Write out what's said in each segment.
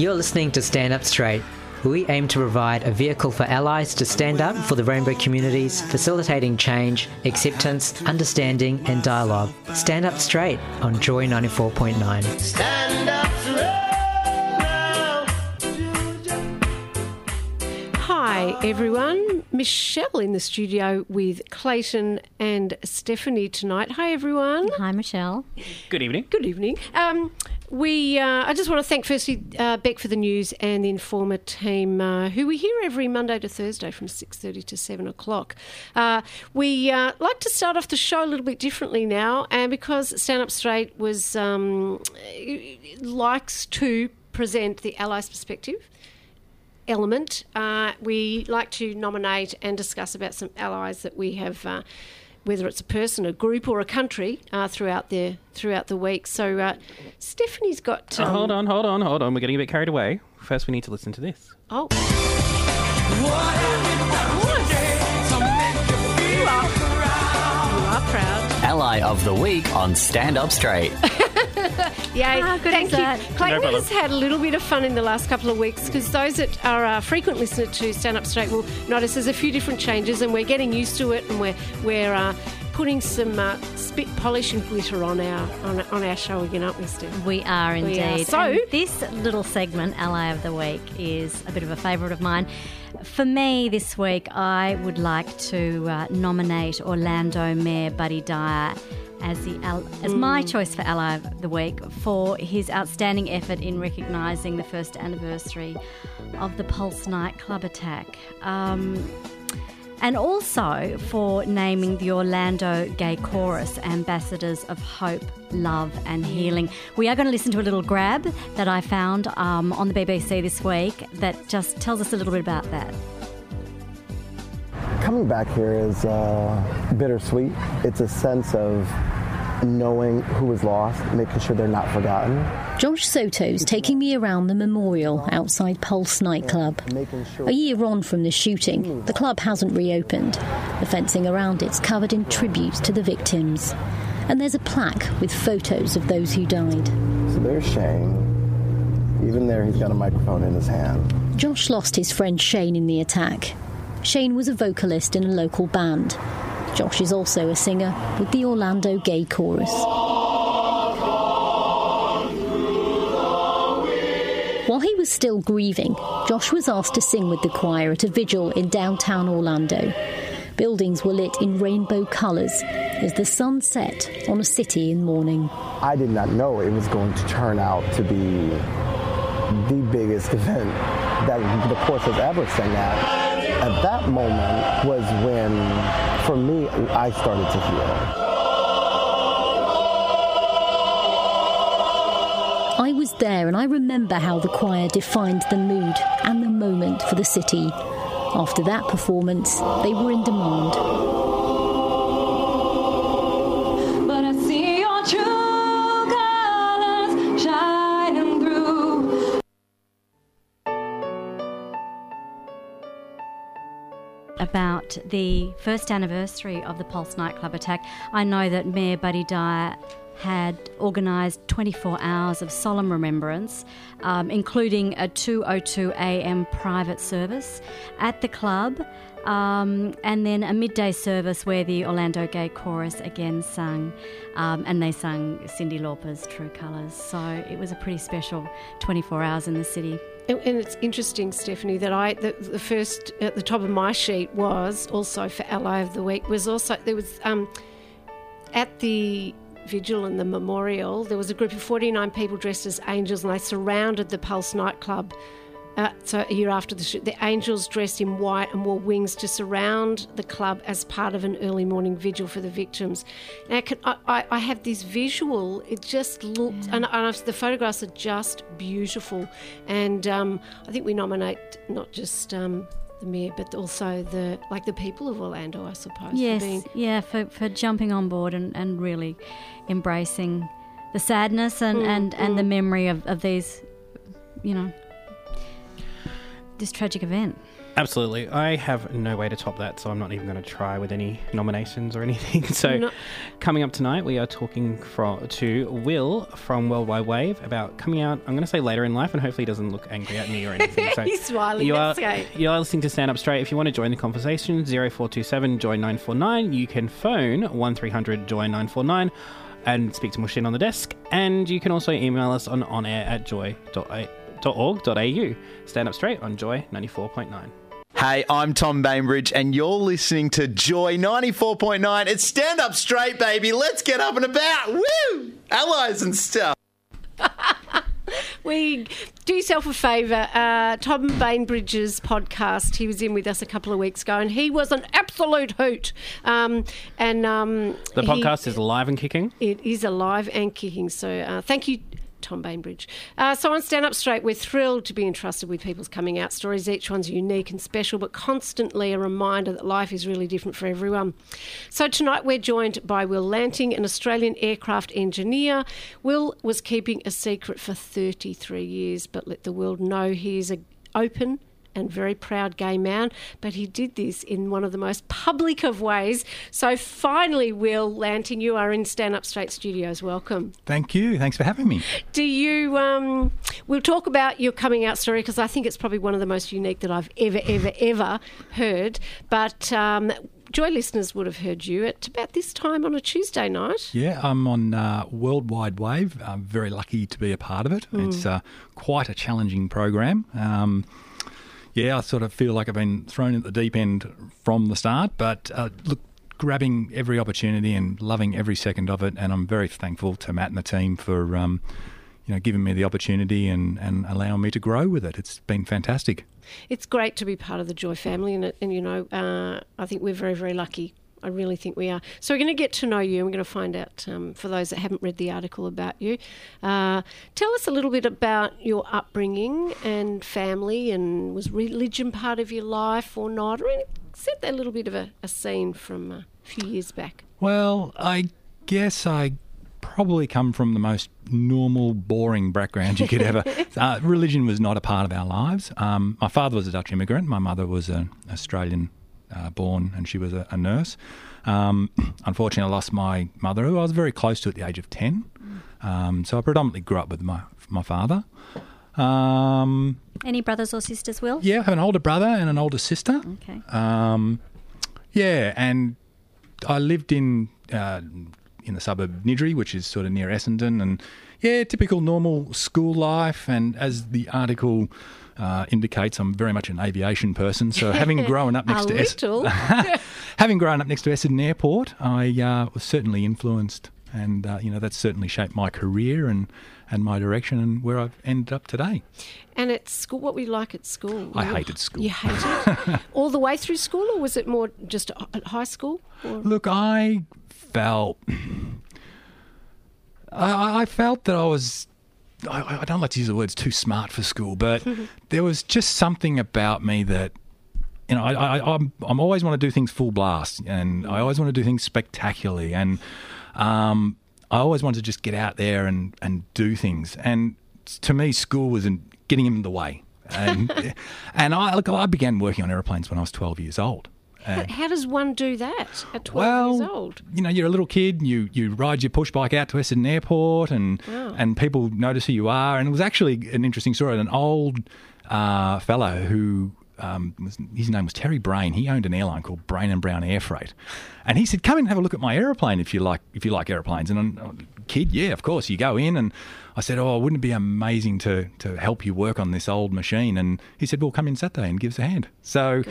You're listening to Stand Up Straight. We aim to provide a vehicle for allies to stand up for the rainbow communities, facilitating change, acceptance, understanding, and dialogue. Stand Up Straight on Joy 94.9. Stand up straight. Hi, everyone. Michelle in the studio with Clayton and Stephanie tonight. Hi, everyone. Hi, Michelle. Good evening. Good evening. Um, we, uh, I just want to thank firstly uh, Beck for the news and the Informer team, uh, who we hear every Monday to Thursday from six thirty to seven o'clock. Uh, we uh, like to start off the show a little bit differently now, and because Stand Up Straight was um, likes to present the Allies perspective element, uh, we like to nominate and discuss about some allies that we have whether it's a person, a group, or a country uh, throughout the throughout the week. So uh, Stephanie's got. Um, hold on, hold on, hold on. We're getting a bit carried away. First, we need to listen to this. Oh. Ally of the Week on Stand Up Straight. Yeah, How good thank is you. that? Clayton No has had a little bit of fun in the last couple of weeks because those that are uh, frequent listeners to Stand Up Straight will notice there's a few different changes and we're getting used to it and we're we're uh, putting some uh, spit polish and glitter on our on, on our show again, aren't we, Steph? We are We indeed. are. So- And this little segment, Ally of the Week, is a bit of a favourite of mine. For me this week, I would like to uh, nominate Orlando Mayor Buddy Dyer as the as my choice for Ally of the Week for his outstanding effort in recognising the first anniversary of the Pulse nightclub attack. Um, and also for naming the Orlando Gay Chorus ambassadors of hope, love, and healing. We are going to listen to a little grab that I found um, on the BBC this week that just tells us a little bit about that. Coming back here is uh, bittersweet. It's a sense of knowing who was lost, making sure they're not forgotten. Josh Soto's taking me around the memorial outside Pulse nightclub. A year on from the shooting, the club hasn't reopened. The fencing around it's covered in tributes to the victims. And there's a plaque with photos of those who died. So there's Shane. Even there, he's got a microphone in his hand. Josh lost his friend Shane in the attack. Shane was a vocalist in a local band. Josh is also a singer with the Orlando Gay Chorus. While he was still grieving, Josh was asked to sing with the choir at a vigil in downtown Orlando. Buildings were lit in rainbow colours as the sun set on a city in mourning. I did not know it was going to turn out to be the biggest event that the course has ever sung at. At that moment was when, for me, I started to heal. I was there and I remember how the choir defined the mood and the moment for the city. After that performance, they were in demand. The first anniversary of the Pulse nightclub attack, I know that Mayor Buddy Dyer had organised 24 hours of solemn remembrance, um, including a 2:02 a.m. private service at the club, um, and then a midday service where the Orlando Gay Chorus again sung, um, and they sung Cyndi Lauper's True Colours. So it was a pretty special 24 hours in the city. And, it's interesting, Stephanie, that I the, the first at the top of my sheet was also for Ally of the Week was also there was um, at the vigil and the memorial there was a group of 49 people dressed as angels and they surrounded the Pulse nightclub Uh, so a year after the shoot, the angels dressed in white and wore wings to surround the club as part of an early morning vigil for the victims. Now, I, can, I, I, have this visual. It just looks, and, and I've- the photographs are just beautiful. And um, I think we nominate not just. Um, the mayor, but also the like the people of Orlando, I suppose. for Yes, being- yeah, for, for jumping on board and, and really embracing the sadness and, Mm, and, and the mm. memory of, of these, you know, this tragic event. Absolutely. I have no way to top that, so I'm not even going to try with any nominations or anything. So, No. coming up tonight, we are talking from, to Will from Worldwide Wave about coming out, I'm going to say later in life, and hopefully he doesn't look angry at me or anything. So He's smiling. You are, you are listening to Stand Up Straight. If you want to join the conversation, 0427 Joy 949. You can phone 1300 Joy 949 and speak to Mushin on the desk. And you can also email us on onair at joy.org.au. Stand Up Straight on Joy 94.9. Hey, I'm Tom Bainbridge, and you're listening to Joy 94.9. It's stand up straight, baby. Let's get up and about. Woo! Allies and stuff. We do yourself a favour. Uh, Tom Bainbridge's podcast, he was in with us a couple of weeks ago, and he was an absolute hoot. Um, and um, The he- podcast is live and kicking. It is alive and kicking. So uh, thank you. Tom Bainbridge. Uh, so on Stand Up Straight, we're thrilled to be entrusted with people's coming out stories. Each one's unique and special, but constantly a reminder that life is really different for everyone. So tonight we're joined by Will Lanting, an Australian aircraft engineer. Will was keeping a secret for 33 years, but let the world know he is open and very proud gay man, but he did this in one of the most public of ways. So finally, Will Lanting, you are in Stand Up Straight Studios. Welcome. Thank you. Thanks for having me. Do you? Um, we'll talk about your coming out story because I think it's probably one of the most unique that I've ever, ever, ever heard. But um, Joy listeners would have heard you at about this time on a Tuesday night. Yeah, I'm on uh, Worldwide Wave. I'm very lucky to be a part of it. Mm. It's uh, quite a challenging program. Um, yeah, I sort of feel like I've been thrown at the deep end from the start, but uh, look, grabbing every opportunity and loving every second of it. And I'm very thankful to Matt and the team for. Um, you know, giving me the opportunity and, and allowing me to grow with it. It's been fantastic. It's great to be part of the Joy family, and, and you know, uh, I think we're very, very lucky. I really think we are. So we're going to get to know you, and we're going to find out um, for those that haven't read the article about you. Uh, tell us a little bit about your upbringing and family, and was religion part of your life or not? Or set that little bit of a, a scene from a few years back. Well, I guess I probably come from the most normal, boring background you could ever. uh, religion was not a part of our lives. Um, my father was a Dutch immigrant. My mother was an Australian uh, born, and she was a, a nurse. Um, unfortunately, I lost my mother, who I was very close to at the age of ten. Um, so I predominantly grew up with my my father. Um, Any brothers or sisters, Will? yeah, I have an older brother and an older sister. Okay. Um, yeah, and I lived in uh, in the suburb of Niddrie, which is sort of near Essendon, and yeah, typical normal school life. And as the article uh, indicates, I'm very much an aviation person. So having grown up next to having grown up next to Essendon Airport, I uh, was certainly influenced, and uh, you know that's certainly shaped my career and and my direction and where I've ended up today. And at school, what were you like at school? I hated school. You hated all the way through school, or was it more just at high school? Or? Look, I felt. I, I felt that I was. I, I don't like to use the words too smart for school, but there was just something about me that. You know, I, I, I'm, I'm always want to do things full blast, and I always want to do things spectacularly, and um, I always want to just get out there and, and do things. And to me, school was in, getting in the way. And and I look, I began working on airplanes when I was 12 years old. How, how does one do that at 12 well, years old? you know, you're a little kid. You you ride your push bike out to Essendon Airport, and Wow. and people notice who you are. And it was actually an interesting story. An old uh, fellow who. Um, was, his name was Terry Brain. He owned an airline called Brain and Brown Air Freight, and he said, "Come in and have a look at my aeroplane if you like. If you like airplanes." And I'm, oh, kid, yeah, of course. You go in, and I said, "Oh, wouldn't it be amazing to to help you work on this old machine?" And he said, "Well, come in Saturday and give us a hand." So,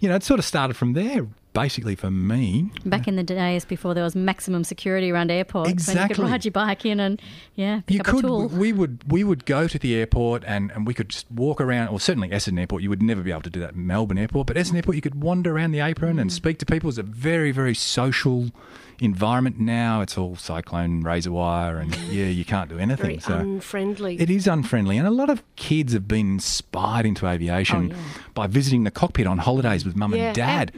you know, it sort of started from there. basically for me, Back in the days before there was maximum security around airports, when you Exactly. could ride your bike in and yeah, pick you up could. a tool. We would we would go to the airport and, and we could just walk around. Or certainly Essendon Airport, you would never be able to do that. Melbourne Airport, but Essendon Airport, you could wander around the apron Mm. and speak to people. It's a very very social environment now. It's all cyclone razor wire, and yeah, you can't do anything. Very so unfriendly. it is unfriendly, and a lot of kids have been inspired into aviation Oh, yeah. by visiting the cockpit on holidays with mum Yeah, and dad.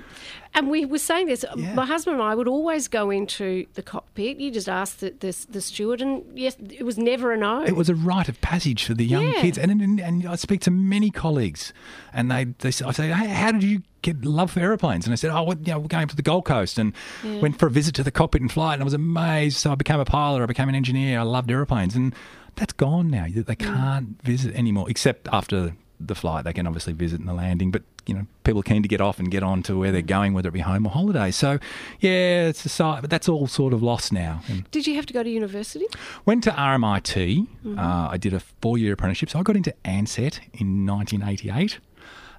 And, we were saying this. Yeah. My husband and I would always go into the cockpit. You just ask the, the, the steward, and yes, it was never a no. It was a rite of passage for the young Yeah. kids, and, and and I speak to many colleagues, and they they I say, hey, how did you get love for aeroplanes? And I said, oh, well, you know, we're going to the Gold Coast, and Yeah. went for a visit to the cockpit and flight, and I was amazed. So I became a pilot, I became an engineer, I loved aeroplanes, and that's gone now. They Mm. can't visit anymore, except after the flight. They can obviously visit in the landing, but you know, people keen to get off and get on to where they're going, whether it be home or holiday. So, yeah, it's a side, but that's all sort of lost now. And Did you have to go to university? Went to RMIT. Mhm. Uh, I did a four year apprenticeship. So I got into Ansett in 1988.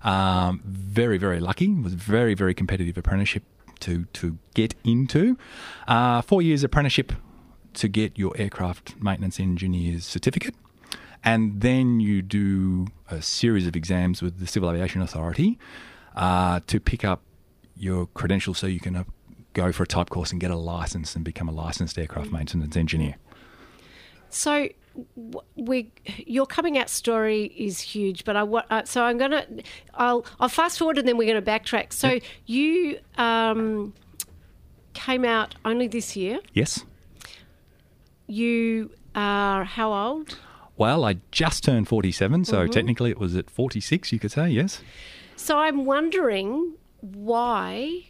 Um, very, very lucky. It was a very, very competitive apprenticeship to, to get into. Uh, four years apprenticeship to get your aircraft maintenance engineer's certificate. And then you do a series of exams with the Civil Aviation Authority uh, to pick up your credentials so you can uh, go for a type course and get a license and become a licensed aircraft maintenance engineer. So we your coming out story is huge, but I uh, so I'm gonna I'll I'll fast forward and then we're gonna backtrack. So you um, came out only this year. Yes. You are how old? Well, I just turned 47, so Mhm. technically it was at 46, you could say, yes. So I'm wondering why.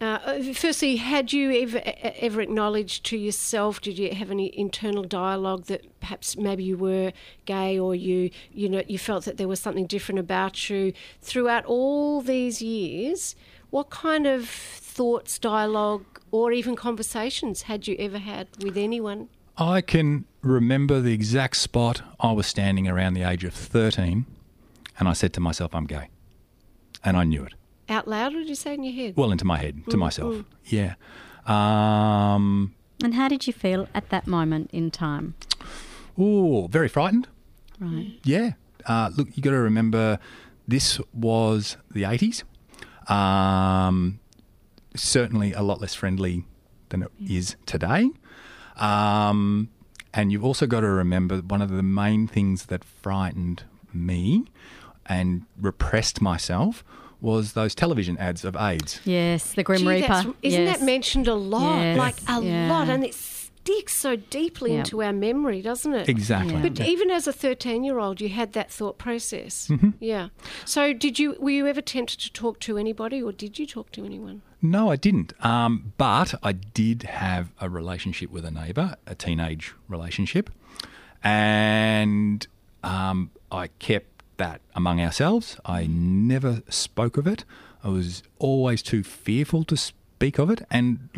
Uh, firstly, had you ever ever acknowledged to yourself? Did you have any internal dialogue that perhaps maybe you were gay, or you you know you felt that there was something different about you throughout all these years? What kind of thoughts, dialogue, or even conversations had you ever had with anyone? I can remember the exact spot I was standing around the age of 13, and I said to myself, I'm gay. And I knew it. Out loud, or did you say in your head? Well, into my head, to Mm, myself. mm. Yeah. Um, And how did you feel at that moment in time? Oh, very frightened. Right. Yeah. Uh, look, you got to remember this was the 80s. Um, certainly a lot less friendly than it is today. Um, and you've also got to remember one of the main things that frightened me and repressed myself was those television ads of AIDS. Yes, the Grim Gee, Reaper. Isn't yes. that mentioned a lot? Yes. Like a Yeah. lot, and it sticks so deeply Yeah. into our memory, doesn't it? Exactly. Yeah. But Yeah. even as a thirteen-year-old, you had that thought process. Mhm. Yeah. So, did you? Were you ever tempted to talk to anybody, or did you talk to anyone? No, I didn't. Um, but I did have a relationship with a neighbour, a teenage relationship, and um, I kept that among ourselves. I never spoke of it. I was always too fearful to speak of it, and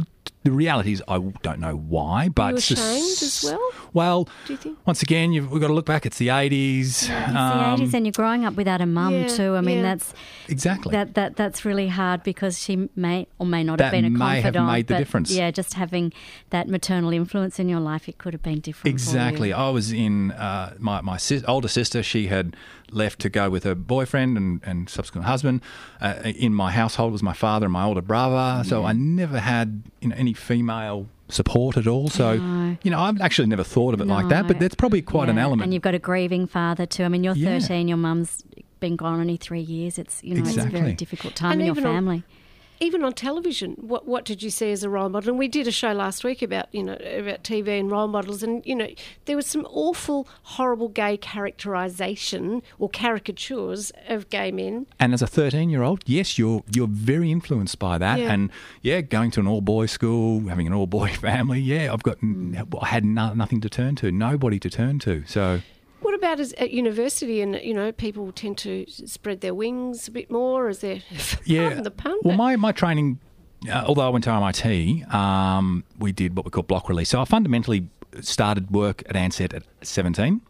the reality is I don't know why. But you ashamed as well? Well, Do you think? once again, you've, we've got to look back. It's the eighties. It's the 80s and you're growing up without a mum Yeah, too. I mean, yeah. that's Exactly. that, that that's really hard because she may or may not have been a may have confidant. made the difference. Yeah, just having that maternal influence in your life, it could have been different. Exactly. I was in uh, my my sis- older sister. She had left to go with her boyfriend and, and subsequent husband. Uh, in my household was my father and my older brother. So I never had you know, any female support at all. So No. you know, I've actually never thought of it like that. But that's probably quite an element. And you've got a grieving father too. I mean, you're Yeah. 13, your mum's been gone only three years. It's you know, it's a very difficult time And in your even on- family. Even on television, what what did you see as a role model? And we did a show last week about you know about TV and role models, and you know there was some awful, horrible gay characterization or caricatures of gay men. And as a 13 year old, yes, you're you're very influenced by that. Yeah. And yeah, going to an all-boy school, having an all boy family, yeah, I've got mm. I had no, nothing to turn to, nobody to turn to. So about as, at university? And you know, people tend to spread their wings a bit more. Is there? yeah, the pun. well, my my training, uh, although I went to RMIT, um, we did what we call block release. So I fundamentally started work at Ansett at 17.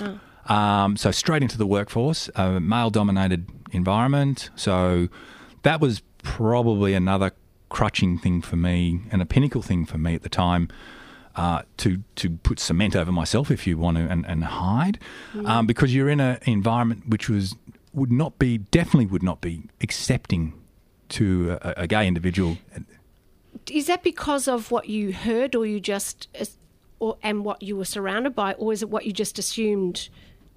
Oh. Um, so straight into the workforce, a male dominated environment. So that was probably another crutching thing for me and a pinnacle thing for me at the time. Uh, to to put cement over myself if you want to and, and hide, um, because you're in an environment which was would not be definitely would not be accepting to a, a gay individual. Is that because of what you heard, or you just, or and what you were surrounded by, or is it what you just assumed?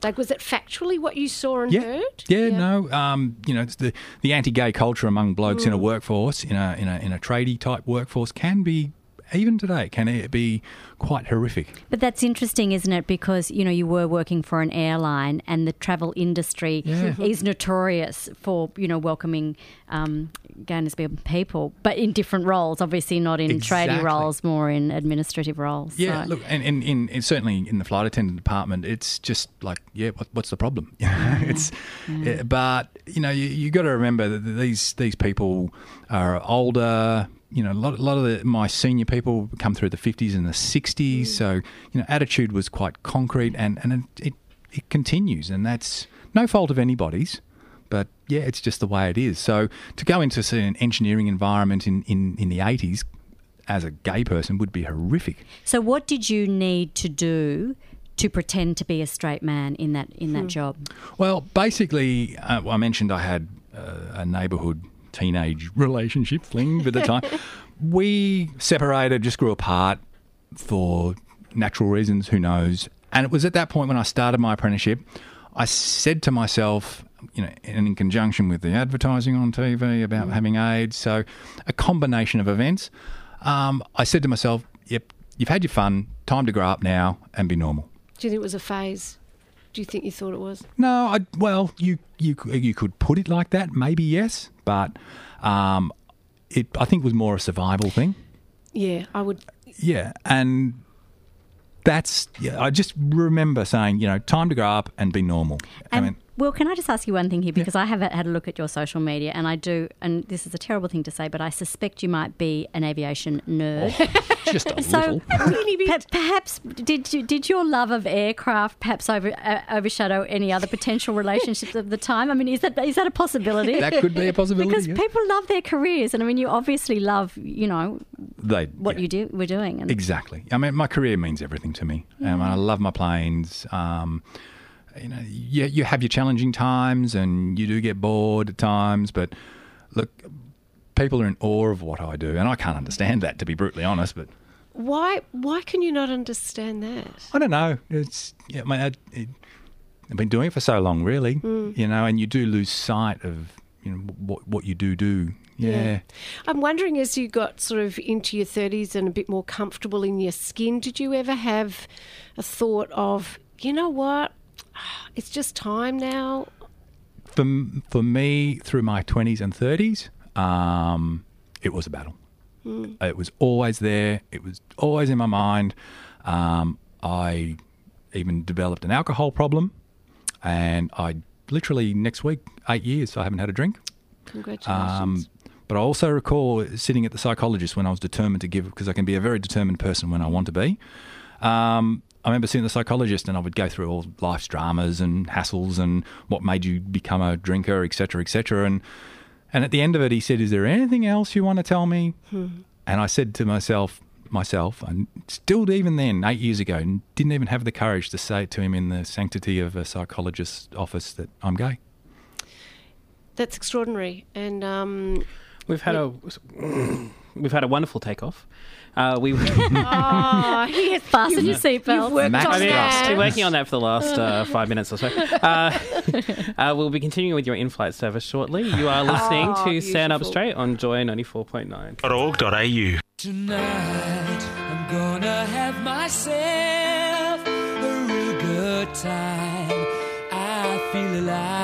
Like, was it factually what you saw and Yeah, heard? yeah, yeah. no, um, you know, it's the the anti-gay culture among blokes in a workforce, in a in a in a tradie type workforce, can be even today can it be quite horrific. But that's interesting, isn't it? Because you know you were working for an airline, and the travel industry Yeah. is notorious for you know welcoming um, and people, but in different roles. Obviously, not in tradie Exactly. roles, more in administrative roles. Yeah, So- look, and, and, in and certainly in the flight attendant department, it's just like, yeah, what, what's the problem? It's, eh, but you know, you, you got to remember that these these people are older. You know, a lot, a lot of the, my senior people come through the fifties and the sixties, so you know, attitude was quite concrete, and and it, it it continues, and that's no fault of anybody's. But yeah, it's just the way it is. So to go into say, an engineering environment in, in, in the 80s as a gay person would be horrific. So, what did you need to do to pretend to be a straight man in that in that job? Well, basically, uh, I mentioned I had uh, a neighbourhood teenage relationship fling at the time. we separated, just grew apart for natural reasons, who knows. And it was at that point when I started my apprenticeship, I said to myself, you know, and in conjunction with the advertising on TV about having AIDS, so a combination of events, um, I said to myself, yep, you've had your fun, time to grow up now and be normal. Do you think it was a phase? Do you think you thought it was? No, I, well, you you you could put it like that, maybe yes, but um, it I think was more a survival thing. Yeah, I would. Yeah, and that's yeah. I just remember saying, you know, time to grow up and be normal. I mean, Will, can I just ask you one thing here? Because I have had a look at your social media, and I do, and this is a terrible thing to say, but I suspect you might be an aviation nerd. just a So, little. per- perhaps did you, did your love of aircraft perhaps over, uh, overshadow any other potential relationships of the time? I mean, is that is that a possibility? That could be a possibility. because yes. people love their careers, and I mean, you obviously love you know they what yeah. you do were doing. And Exactly. I mean, my career means everything to me. Um, I love my planes. Um, you know, you, you have your challenging times and you do get bored at times, but look, people are in awe of what I do, and I can't understand that, to be brutally honest. But Why? Why can you not understand that? I don't know. It's yeah, I mean, I, it, I've been doing it for so long, really. Hmm. You know, and you do lose sight of you know what what you do do. Yeah. I'm wondering, as you got sort of into your 30s and a bit more comfortable in your skin, did you ever have a thought of, you know what, it's just time now? For for me, through my twenties and thirties, um, it was a battle. It was always there. It was always in my mind. Um, I even developed an alcohol problem, and I literally next week eight years I haven't had a drink. Congratulations. Um, but I also recall sitting at the psychologist when I was determined to give, because I can be a very determined person when I want to be. Um, I remember seeing the psychologist, and I would go through all life's dramas and hassles and what made you become a drinker, etc., etc. And and at the end of it, he said, "Is there anything else you want to tell me?" And I said to myself, myself, and still even then, eight years ago, didn't even have the courage to say it to him in the sanctity of a psychologist's office that I'm gay. That's extraordinary. And um, We've had a we've had a wonderful takeoff. Uh, we oh, he has Fasten your seatbelts. You've Max on I thrust. been working on that for the last uh, five minutes or so. Uh, uh, we'll be continuing with your in-flight service shortly. You are listening Oh, to Stand Up. Straight on Joy ninety four point nine. .org.au. Tonight I'm gonna have myself a real good time. I feel alive,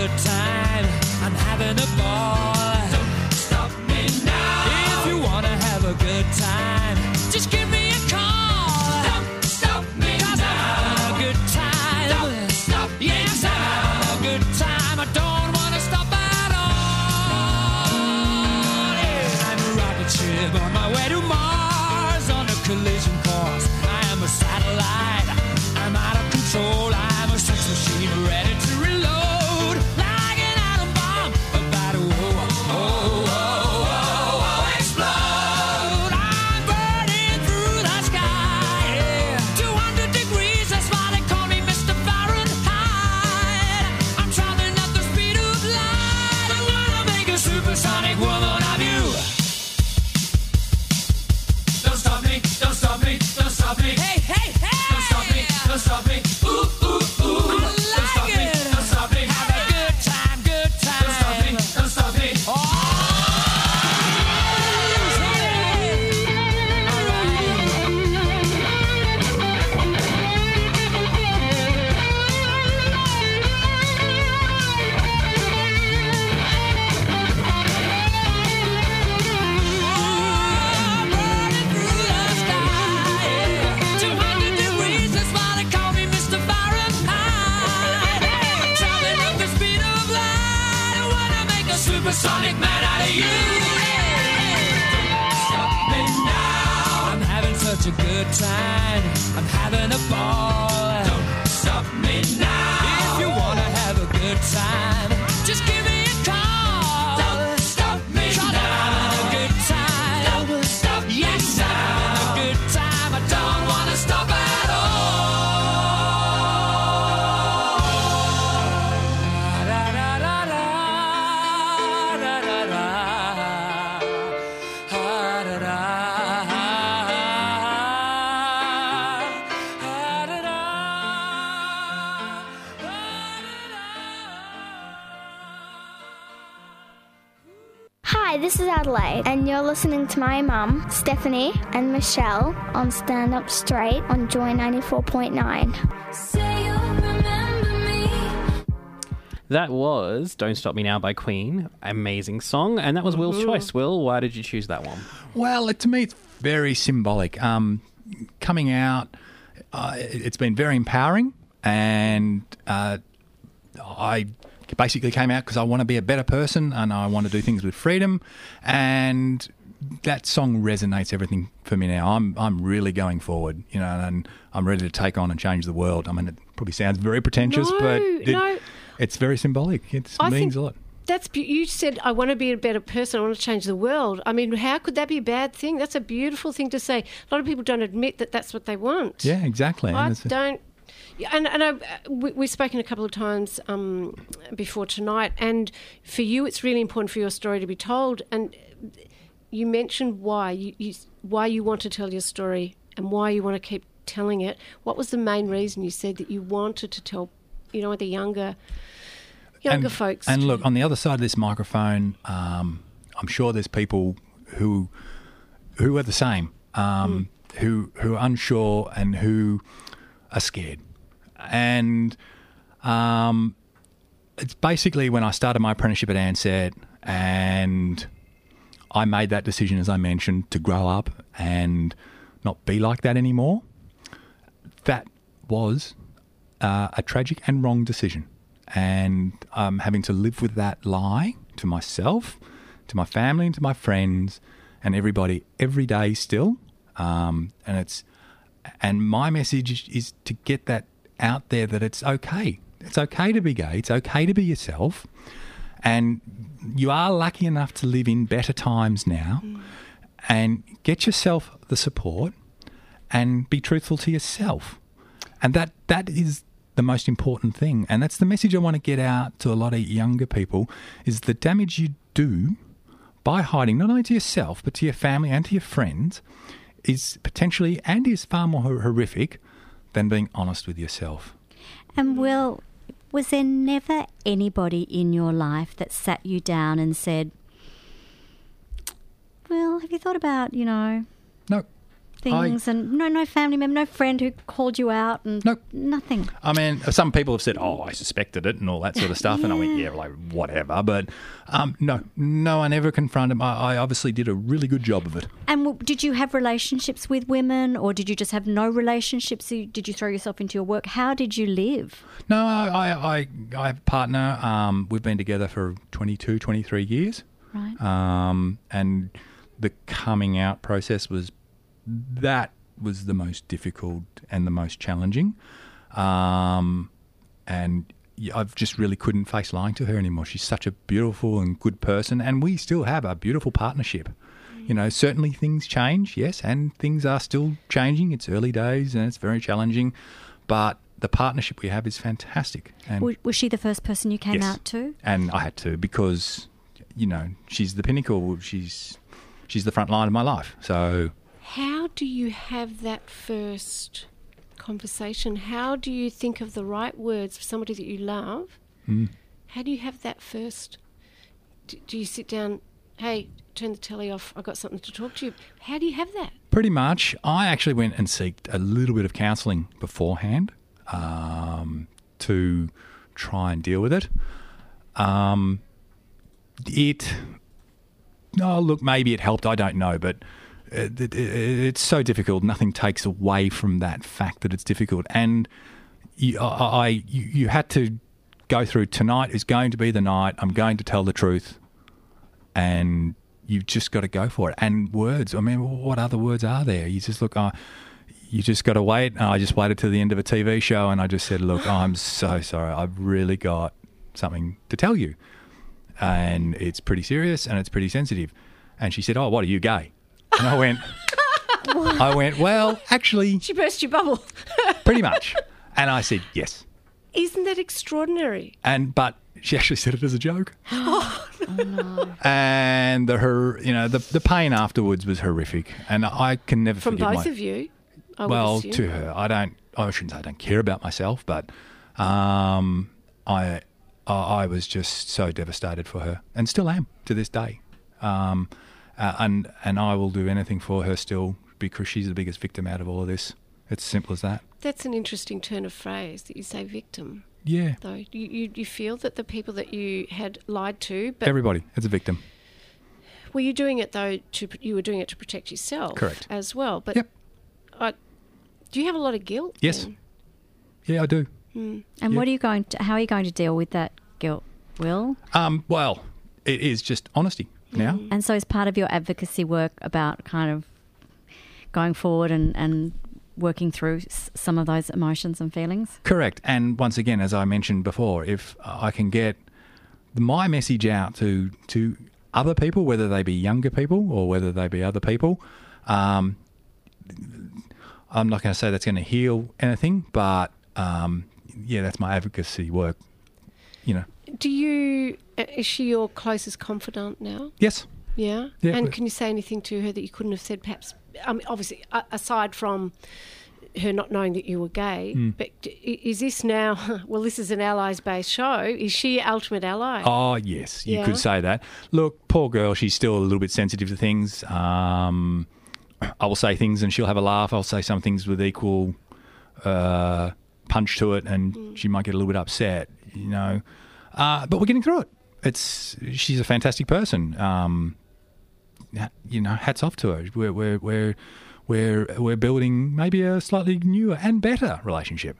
good time. Listening to my mum, Stephanie, and Michelle on Stand Up Straight on Joy 94.9. Say you'll remember me. That was Don't Stop Me Now by Queen. Amazing song. And that was Will's Mhm. choice. Will, why did you choose that one? Well, it, to me, it's very symbolic. Um, coming out, uh, it- it's been very empowering, and uh, I basically came out because I want to be a better person and I want to do things with freedom, and that song resonates everything for me now. I'm I'm really going forward, you know, and I'm ready to take on and change the world. I mean, it probably sounds very pretentious, No, but it, no. it's very symbolic. It means a lot. That's be- you said I want to be a better person. I want to change the world. I mean, how could that be a bad thing? That's a beautiful thing to say. A lot of people don't admit that that's what they want. Yeah, exactly. I And don't. And and I, we, we've spoken a couple of times um, before tonight, and for you, it's really important for your story to be told. And you mentioned why you, you why you want to tell your story and why you want to keep telling it. What was the main reason you said that you wanted to tell, you know, the younger younger and, folks? And look, on the other side of this microphone, um, I'm sure there's people who who are the same, um, who who are unsure and who are scared. And um, it's basically when I started my apprenticeship at Ansett, and I made that decision, as I mentioned, to grow up and not be like that anymore. That was uh, a tragic and wrong decision. And um, having to live with that lie to myself, to my family, and to my friends, and everybody every day still. Um, and it's and my message is to get that out there that it's okay. It's okay to be gay. It's okay to be yourself. And you are lucky enough to live in better times now. Mm. And get yourself the support and be truthful to yourself. And that that is the most important thing. And that's the message I want to get out to a lot of younger people is the damage you do by hiding not only to yourself but to your family and to your friends is potentially and is far more horrific than being honest with yourself. And Will, was there never anybody in your life that sat you down and said, Well, have you thought about, you know, No. Things, and no, no family member, no friend who called you out, and no, nothing. I mean, some people have said, "Oh, I suspected it" and all that sort of stuff, and I went, "Yeah, like whatever." But um, no, no, I never confronted. him. I, I obviously did a really good job of it. And w- did you have relationships with women, or did you just have no relationships? Did you throw yourself into your work? How did you live? No, I, I, I, I have a partner. Um, we've been together for 22, 23 years. Right. Um, and the coming out process was that was the most difficult and the most challenging. Um, and I've just really couldn't face lying to her anymore. She's such a beautiful and good person, and we still have a beautiful partnership. You know, certainly things change, yes, and things are still changing. It's early days and it's very challenging, but the partnership we have is fantastic. And was she the first person you came Yes. out to? and I had to because you know she's the pinnacle. She's she's the front line of my life. So How do you have that first conversation? How do you think of the right words for somebody that you love? mm, How do you have that first? Do, do you sit down, hey, turn the telly off, I've got something to talk to you? How do you have that? pretty much, I actually went and seeked a little bit of counselling beforehand um, to try and deal with it. Um, it oh look, maybe it helped. I don't know, but. It, it, it- it's so difficult. Nothing takes away from that fact that it's difficult, and you, I, I you, you had to go through. Tonight is going to be the night. I'm going to tell the truth, and you've just got to go for it. And words. I mean, what other words are there? You just look. Uh, you just got to wait. I just waited to the end of a TV show, and I just said, "Look, I'm so sorry. I've really got something to tell you, and it's pretty serious and it's pretty sensitive." And she said, "Oh, what are you gay?" And I went, "I went, well, actually, She burst your bubble. pretty much." And I said, "Yes." Isn't that extraordinary? And but she actually said it as a joke. Oh, and the her you know the the pain afterwards was horrific and i can never forgive. From forgive both my, of you, I would well assume. to her i don't i shouldn't say i don't care about myself but um i i I was just so devastated for her and still am to this day um uh, and and i will do anything for her still because she's the biggest victim out of all of this it's simple as that That's an interesting turn of phrase that you say victim. Yeah. Though you, you, you feel that the people that you had lied to, but everybody is a victim were you doing it though to you were doing it to protect yourself Correct. as well? But I, do you have a lot of guilt? yes then? yeah i do Mm. And Yeah. what are you going to? How are you going to deal with that guilt, Will? um well it is just honesty now And so, is part of your advocacy work about kind of going forward and, and working through s- some of those emotions and feelings? Correct. And once again, as I mentioned before, if I can get my message out to to other people, whether they be younger people or whether they be other people, um, I'm not going to say that's going to heal anything, but um, yeah, that's my advocacy work. You know, Do you? uh, Is she your closest confidant now? yes. Yeah. Yeah, and can you say anything to her that you couldn't have said? Perhaps. I mean, obviously, aside from her not knowing that you were gay, Mm. but is this now? Well, this is an allies-based show. Is she your ultimate ally? Oh, yes, you Yeah. could say that. Look, poor girl, she's still a little bit sensitive to things. Um, I will say things and she'll have a laugh. I'll say some things with equal uh, punch to it, and she might get a little bit upset, you know. Uh, but we're getting through it. It's she's a fantastic person. Um, you know, hats off to her. We're we're we're we're we're building maybe a slightly newer and better relationship.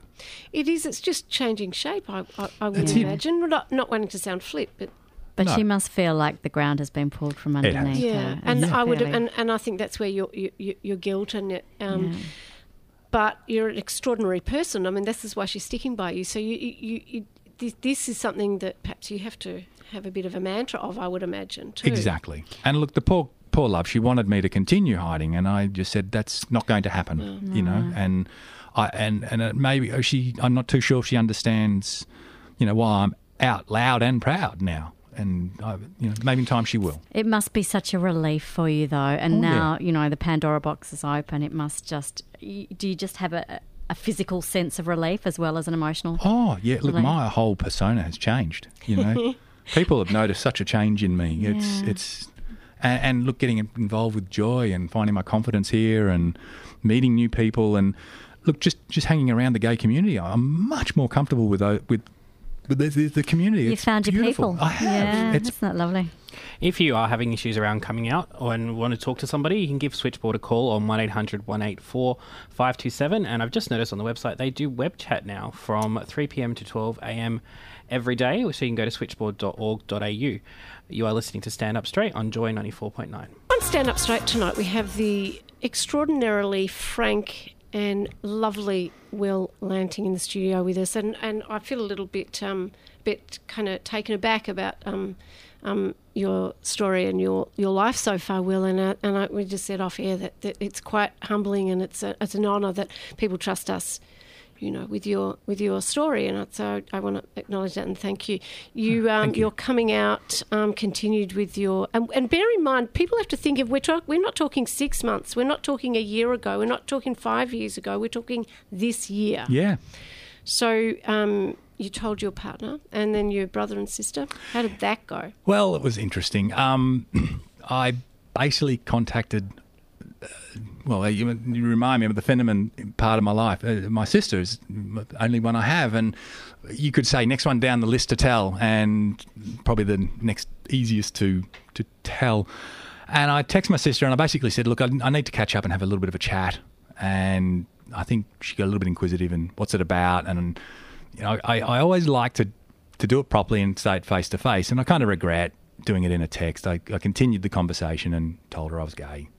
It is. It's just changing shape. I, I, I would That's it. imagine. Well, Not, not wanting to sound flip, but But No. she must feel like the ground has been pulled from underneath yeah. her. And It's I would, and, and I think that's where your your, your- your guilt and um, Yeah. but you're an extraordinary person. I mean, this is why she's sticking by you. So you, you, you, you this, this is something that perhaps you have to have a bit of a mantra of. I would imagine too. Exactly. And look, the poor poor love, she wanted me to continue hiding, and I just said that's not going to happen. You know, mm. and I and and it maybe oh, she. I'm not too sure if she understands. You know, why I'm out loud and proud now, and I, you know, maybe in time she will. It must be such a relief for you, though. And Oh, now, you know, the Pandora box is open. It must just. Do you just have a, a physical sense of relief as well as an emotional? Oh yeah, look, relief? my whole persona has changed. You know, people have noticed such a change in me. It's Yeah. it's, and, and look, getting involved with joy and finding my confidence here and meeting new people and look, just just hanging around the gay community, I'm much more comfortable with tho- with. With the, the, the community. You It's found your beautiful. people. I have. Yeah, It's isn't that lovely? If you are having issues around coming out or and want to talk to somebody, you can give Switchboard a call on 1 800 184 527. And I've just noticed on the website they do web chat now from 3 pm to 12 am every day. So you can go to switchboard.org.au. You are listening to Stand Up Straight on Joy 94.9. On Stand Up Straight tonight, we have the extraordinarily frank and lovely Will Lanting in the studio with us, and, and I feel a little bit um, bit kind of taken aback about um, um, your story and your, your life so far, Will. And uh, and I, we just said off air that, that it's quite humbling and it's a, it's an honour that people trust us you know, with your with your story, and so I want to acknowledge that and thank you. You, um, thank you. your coming out um, continued with your, and, and bear in mind, people have to think of we're talk, we're not talking six months, we're not talking a year ago, we're not talking five years ago, we're talking this year. yeah. So um, you told your partner, and then your brother and sister. How did that go? Well, it was interesting. Um, I basically contacted. Well, you, remind me of the Fenneman part of my life. Uh, my sister is the only one I have, and you could say next one down the list to tell, and probably the next easiest to to tell. And I text my sister, and I basically said, "Look, I, I need to catch up and have a little bit of a chat." And I think she got a little bit inquisitive, and what's it about? And you know, I, I always like to to do it properly and say it face to face, and I kind of regret doing it in a text. I, I continued the conversation and told her I was gay.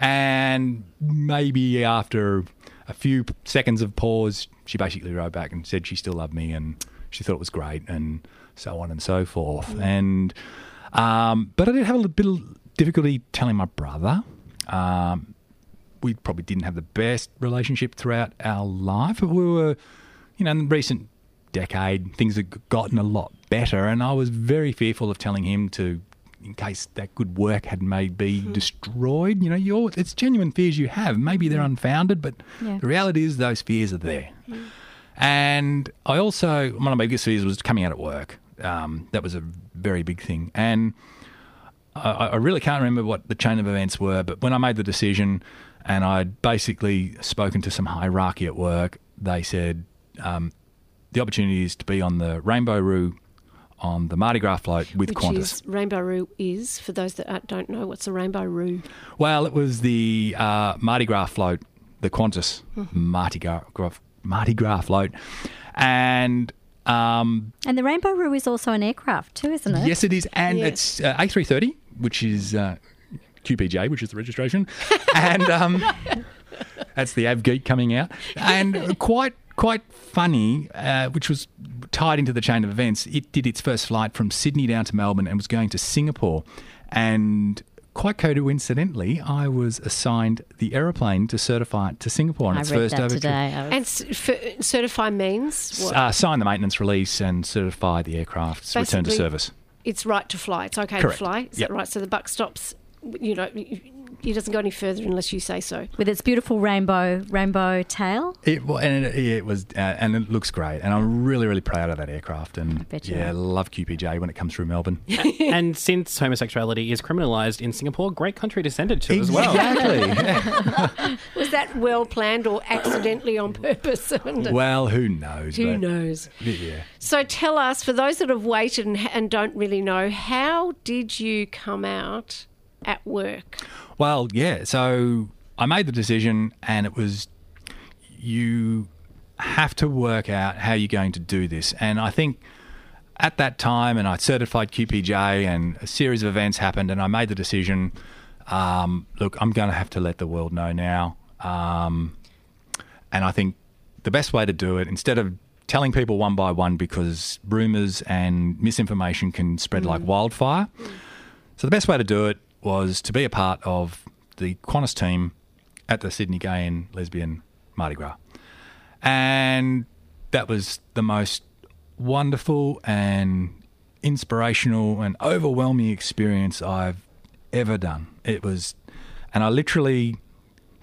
And maybe after a few seconds of pause, she basically wrote back and said she still loved me and she thought it was great and so on and so forth. And um, but I did have a little bit of difficulty telling my brother. Um, we probably didn't have the best relationship throughout our life, but we were, you know, in the recent decade, things have gotten a lot better, and I was very fearful of telling him to, in case that good work had maybe destroyed. You know, you're, it's genuine fears you have. Maybe they're unfounded, but Yeah. the reality is those fears are there. And I also, one of my biggest fears was coming out at work. Um, that was a very big thing. And I, I really can't remember what the chain of events were, but when I made the decision and I'd basically spoken to some hierarchy at work, they said um, the opportunity is to be on the Rainbow Roo on the Mardi Gras float with Which Qantas. is Rainbow Roo is for those that don't know what's a Rainbow Roo. Well, it was the uh, Mardi Gras float, the Qantas Mm-hmm. Mardi Gras, Mardi Gras float, and um, And the Rainbow Roo is also an aircraft too, isn't it? yes, it is, and Yeah. it's uh, A330, which is uh, QPJ, which is the registration, and um, that's the Avgeek coming out, and quite quite funny, uh, which was tied into the chain of events. It did its first flight from Sydney down to Melbourne and was going to Singapore, and. Quite coincidentally, I was assigned the aeroplane to certify it to Singapore on I its read first that over today. I And s- for, certify means what? Uh, sign the maintenance release and certify the aircraft's return to service. it's right to fly. It's okay Correct. to fly. Is Yep. that right? So the buck stops. You know, he doesn't go any further unless you say so. with its beautiful rainbow rainbow tail. It wa- and it, it was uh, and it looks great, and I'm really really proud of that aircraft. And bet you yeah, are. love QPJ when it comes through Melbourne. and since homosexuality is criminalised in Singapore, great country to send it to as well. Exactly. Was that well planned or accidentally on purpose? well, who knows? Who knows? Yeah. So tell us, for those that have waited and, and don't really know, how did you come out at work? Well, yeah. So I made the decision, and it was you have to work out how you're going to do this. And I think at that time, and I certified QPJ, and a series of events happened, and I made the decision. Um, look, I'm going to have to let the world know now. Um, and I think the best way to do it, instead of telling people one by one, because rumours and misinformation can spread like wildfire. So the best way to do it was to be a part of the Qantas team at the Sydney Gay and Lesbian Mardi Gras. And that was the most wonderful and inspirational and overwhelming experience I've ever done. It was, and I literally,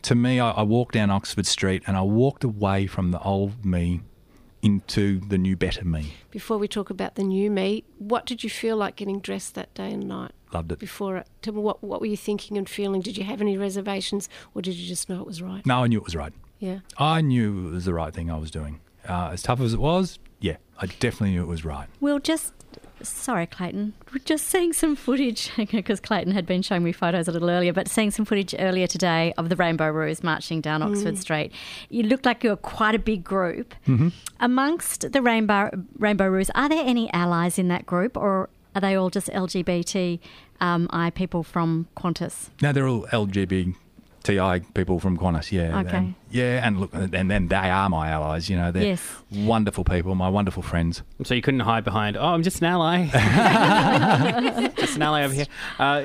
to me, I, I walked down Oxford Street and I walked away from the old me into the new better me. Before we talk about the new me, what did you feel like getting dressed that day and night? Loved it. before it? Tell me what what were you thinking and feeling? Did you have any reservations, or did you just know it was right? No, I knew it was right. Yeah. I knew it was the right thing I was doing. Uh, as tough as it was, yeah, I definitely knew it was right. We'll just. Sorry, Clayton. We're just seeing some footage because Clayton had been showing me photos a little earlier, but seeing some footage earlier today of the Rainbow Roos marching down Oxford Mm. Street. You looked like you were quite a big group. Mm-hmm. Amongst the Rainbow Rainbow Roos, are there any allies in that group, or are they all just LGBTI um, people from Qantas? No, they're all LGBTI people from Qantas, yeah. Okay. And, yeah, and look, and then they are my allies, you know. They're Yes. wonderful people, my wonderful friends. So you couldn't hide behind, oh, I'm just an ally. just an ally over here. Uh,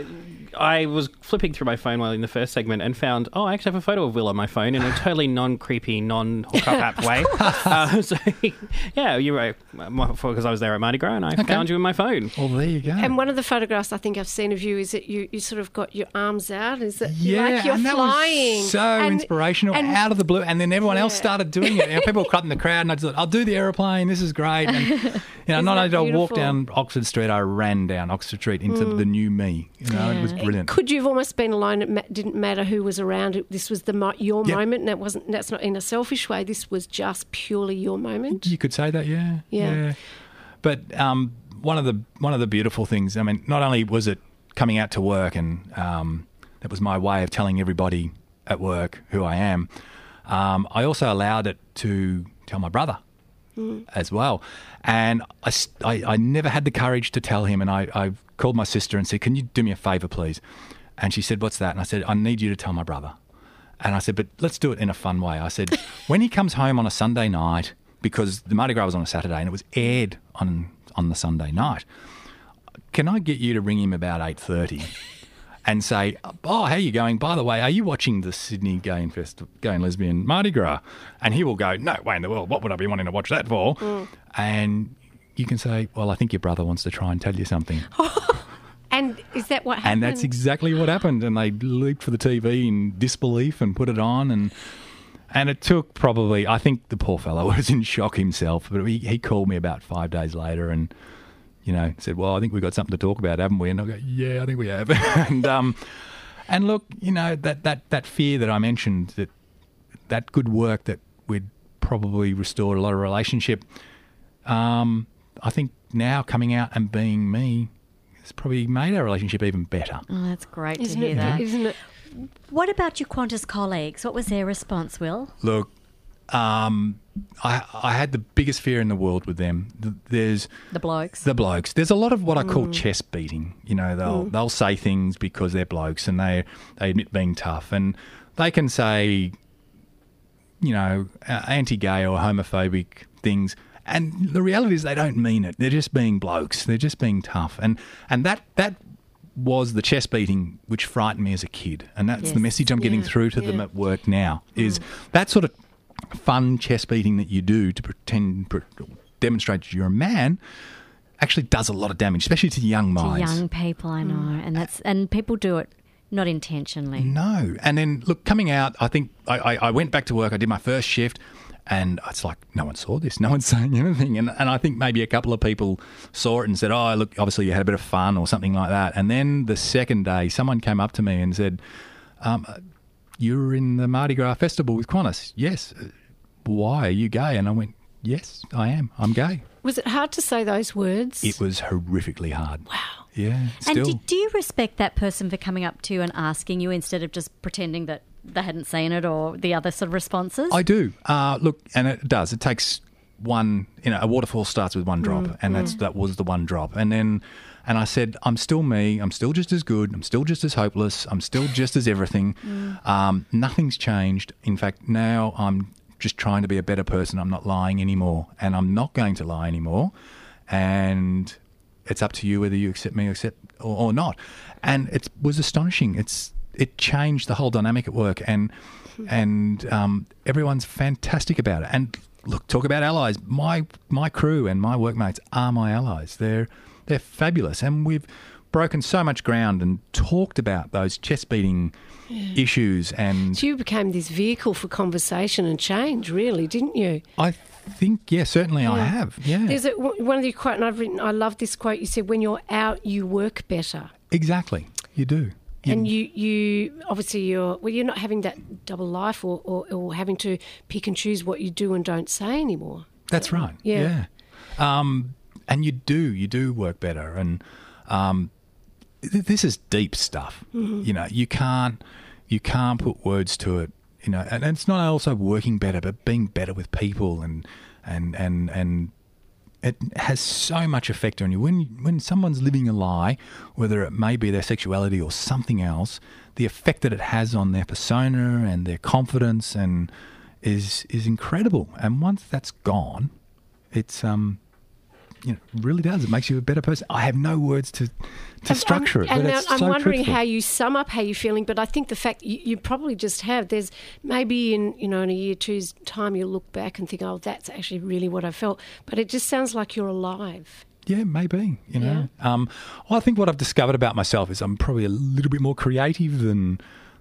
I was flipping through my phone while in the first segment and found, oh, I actually have a photo of Will on my phone in a totally non creepy, non hookup app way. Uh, so, yeah, you were, because I was there at Mardi Gras and I found you in my phone. Well, there you go. And one of the photographs I think I've seen of you is that you, you sort of got your arms out. Is that Yeah, like you're and that flying? was so And- inspirational and- out of the blue. And then everyone else started doing it. You know, people were cut in the crowd, and I just thought, I'll do the aeroplane. This is great. And you know, Isn't not only that did I walk down Oxford Street, I ran down Oxford Street into Mm. the new me. You know, it was brilliant. Could you have almost been alone? It ma- didn't matter who was around. It, this was the mo- your Yep. moment, and that wasn't. That's not in a selfish way. This was just purely your moment. You could say that, yeah, Yeah. But um, one of the one of the beautiful things, I mean, not only was it coming out to work, and um, that was my way of telling everybody at work who I am. Um, I also allowed it to tell my brother as well, and I I never had the courage to tell him. And I, I called my sister and said, "Can you do me a favour, please?" And she said, "What's that?" And I said, "I need you to tell my brother." And I said, but let's do it in a fun way. I said, when he comes home on a Sunday night, because the Mardi Gras was on a Saturday and it was aired on on the Sunday night, can I get you to ring him about eight thirty and say, oh, how are you going? By the way, are you watching the Sydney Gay and Fest, Gay and Lesbian Mardi Gras? And he will go, no way in the world. What would I be wanting to watch that for? Mm. And you can say, well, I think your brother wants to try and tell you something. And is that what happened? And that's exactly what happened. And they leaped for the TV in disbelief and put it on. And and it took probably, I think the poor fellow was in shock himself. But he, he called me about five days later and, you know, said, well, I think we've got something to talk about, haven't we? And I go, yeah, I think we have. and um, and look, you know, that, that, that fear that I mentioned, that that good work that we'd probably restored a lot of relationship, um, I think now coming out and being me has probably made our relationship even better. Oh, that's great Isn't to hear it- that. isn't it? What about your Qantas colleagues? What was their response, Will? Look, um, I, I had the biggest fear in the world with them. There's The blokes. the blokes. There's a lot of what I call Mm. chest beating. You know, they'll Mm. they'll say things because they're blokes and they they admit being tough, and they can say, you know, anti-gay or homophobic things. And the reality is they don't mean it. They're just being blokes. They're just being tough. And and that that was the chest beating which frightened me as a kid. And that's the message I'm getting Yeah, through to them at work now is that sort of fun chest beating that you do to pretend pr- demonstrate you're a man actually does a lot of damage, especially to young minds. To young people, I know, and that's and people do it not intentionally. No. And then, look, coming out, I think I, I, I went back to work. I did my first shift, and it's like, no one saw this. No one's saying anything. And, and I think maybe a couple of people saw it and said, oh, look, obviously you had a bit of fun or something like that. And then the second day, someone came up to me and said, um, you were in the Mardi Gras festival with Qantas. Yes. "Uh, Why? Are you gay? And I went, yes, I am. I'm gay. Was it hard to say those words? It was horrifically hard. Wow. Yeah. And Still. do, do you respect that person for coming up to you and asking you instead of just pretending that they hadn't seen it or the other sort of responses? I do. Uh, look, and it does. It takes one. You know, a waterfall starts with one drop, Mm, and that's mm. that was the one drop. And then, and I said, I'm still me. I'm still just as good. I'm still just as hopeless. I'm still just as everything. Mm. Um, nothing's changed. In fact, now I'm just trying to be a better person. I'm not lying anymore, and I'm not going to lie anymore. And it's up to you whether you accept me or accept or, or not. And it was astonishing. It's it changed the whole dynamic at work, and and um, everyone's fantastic about it. And look, talk about allies. My my crew and my workmates are my allies. They're they're fabulous, and we've broken so much ground and talked about those chest beating Yeah. issues. And So you became this vehicle for conversation and change, really, didn't you? I think, yeah, certainly I have. Yeah. There's a, one of the quote, and I've written. I love this quote. You said, "When you're out, you work better." Exactly. You do. And you, you obviously you're well. You're not having that double life, or, or, or having to pick and choose what you do and don't say anymore. That's right. Yeah. Yeah. Um, and you do, you do work better. And um, th- this is deep stuff. Mhm. You know, you can't, you can't put words to it. You know, and, and it's not also working better, but being better with people and and and and it has so much effect on you when when someone's living a lie, whether it may be their sexuality or something else. The effect that it has on their persona and their confidence and is is incredible. And once that's gone, it's um, you know, really does. It makes you a better person. I have no words to to structure it, And but now I'm so wondering truthful. how you sum up how you're feeling, but I think the fact you, you probably just have. There's maybe in you know in a year two's time you'll look back and think, oh, that's actually really what I felt. But it just sounds like you're alive. Yeah, maybe. You know, um, well, I think what I've discovered about myself is I'm probably a little bit more creative than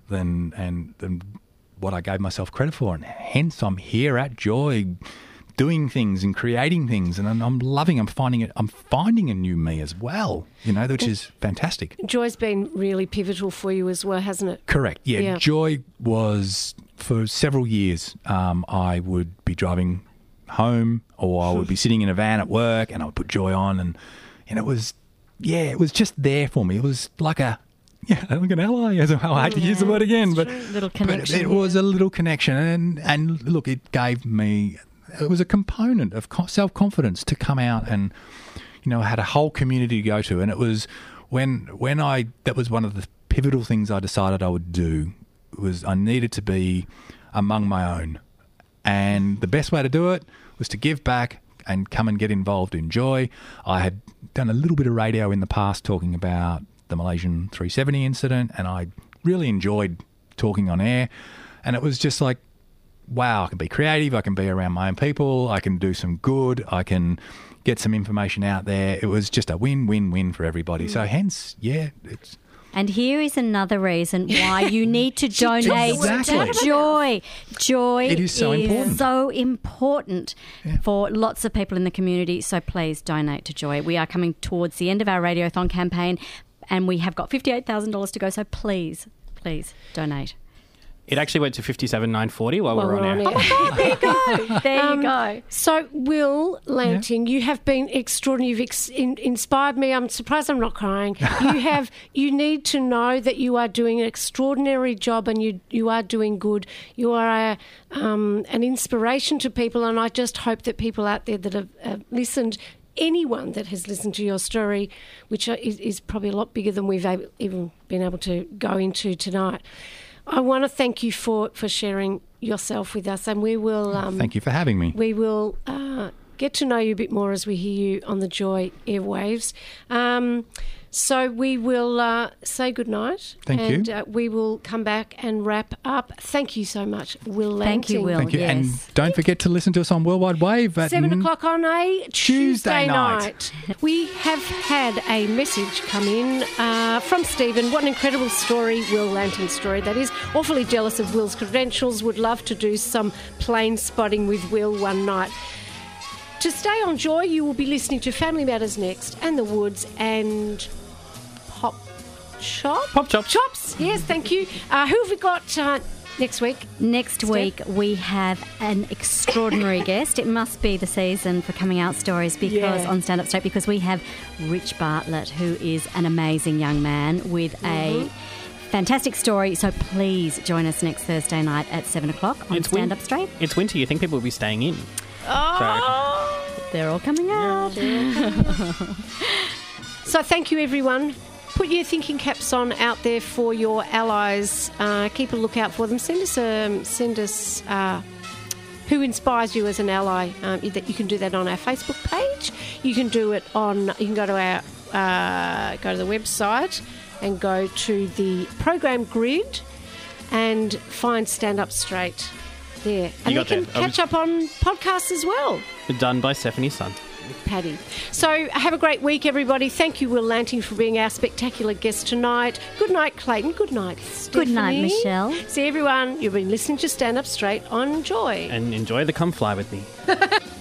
than and than what I gave myself credit for, and hence I'm here at Joy, doing things and creating things, and I'm, I'm loving. I'm finding it. I'm finding a new me as well. You know, which is fantastic. Joy's been really pivotal for you as well, hasn't it? Correct. Yeah, Yeah. Joy was for several years. Um, I would be driving home, or I would be sitting in a van at work, and I would put Joy on, and and it was, yeah, it was just there for me. It was like a. Yeah, like an ally. As I hate to use the word again, but Little but it was a little connection, and and look, it gave me. It was a component of self confidence to come out and you know, had a whole community to go to, and it was when when I that was one of the pivotal things I decided I would do was I needed to be among my own, and the best way to do it was to give back and come and get involved in joy. I had done a little bit of radio in the past talking about the Malaysian 370 incident, and I really enjoyed talking on air, and it was just like wow, I can be creative, I can be around my own people, I can do some good, I can get some information out there. It was just a win win win for everybody. So, mm. hence, yeah, it's. And here is another reason why you need to donate Exactly. to Joy. Joy It is so important. so important for lots of people in the community. So please donate to Joy. We are coming towards the end of our Radiothon campaign and we have got $58,000 to go. So please, please donate. It actually went to fifty-seven nine forty while, While we were on, we're air. on air. there you go. There Um, you go. So, Will Lanting, you have been extraordinary. You've ex- in, inspired me. I'm surprised I'm not crying. You have. You need to know that you are doing an extraordinary job, and you you are doing good. You are a, um, an inspiration to people, and I just hope that people out there that have uh, listened. Anyone that has listened to your story, which is, is probably a lot bigger than we've able, even been able to go into tonight, I want to thank you for, for sharing yourself with us, and we will. Um, Thank you for having me. we will uh, get to know you a bit more as we hear you on the Joy airwaves. Um, so we will uh, say goodnight. Thank you. and, uh, we will come back and wrap up. Thank you so much, Will Thank you, Lanting. Will. Thank you. yes. And don't forget to listen to us on Worldwide Wave at Seven o'clock on a Tuesday, Tuesday night. night. We have had a message come in uh, from Stephen. What an incredible story, Will Lanting's story that is. Awfully jealous of Will's credentials. Would love to do some plane spotting with Will one night. To stay on Joy, you will be listening to Family Matters next, and The Woods, and Hop Shop? Pop Chops. Chops, yes, thank you. Uh, who have we got uh, next week? Next week, we have an extraordinary guest. It must be the season for coming out stories because Yeah. on Stand Up Straight because we have Rich Bartlett, who is an amazing young man with Mm-hmm. a fantastic story. So please join us next Thursday night at seven o'clock on It's win- Stand Up Straight. It's winter. You think people will be staying in? Oh they're all coming out. So thank you, everyone. Put your thinking caps on out there for your allies. Uh, keep a lookout for them. Send us um, send us uh, who inspires you as an ally. Um, that you can do that on our Facebook page. You can do it on. You can go to our uh, go to the website and go to the program grid and find Stand Up Straight there. And got you can that. Was- catch up on podcasts as well. Done by Stephanie's son. Paddy. So have a great week, everybody. Thank you, Will Lanting, for being our spectacular guest tonight. Good night, Clayton. Good night, Good night, Michelle. See everyone. You've been listening to Stand Up Straight on Joy. And enjoy the come fly with me.